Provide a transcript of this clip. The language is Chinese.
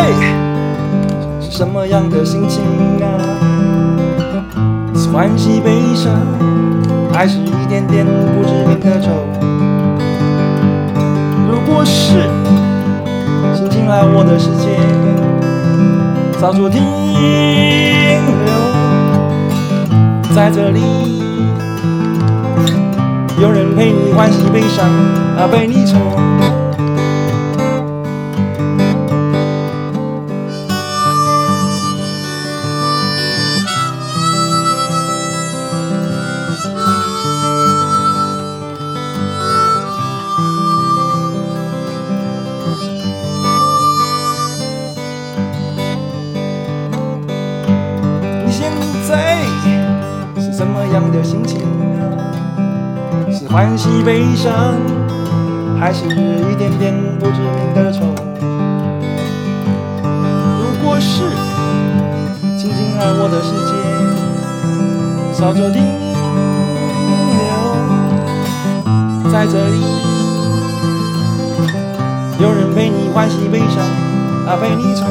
嘿，是什么样的心情啊？是欢喜悲伤，还是一点点不知名的愁？如果是请进来我的世界，早就停留在这里。有人陪你欢喜悲伤，啊，陪你愁。什么样的心情？是欢喜悲伤，还是一点点不知名的愁？如果是轻轻来我的世界，早就停留在这里。有人陪你欢喜悲伤，啊，陪你愁。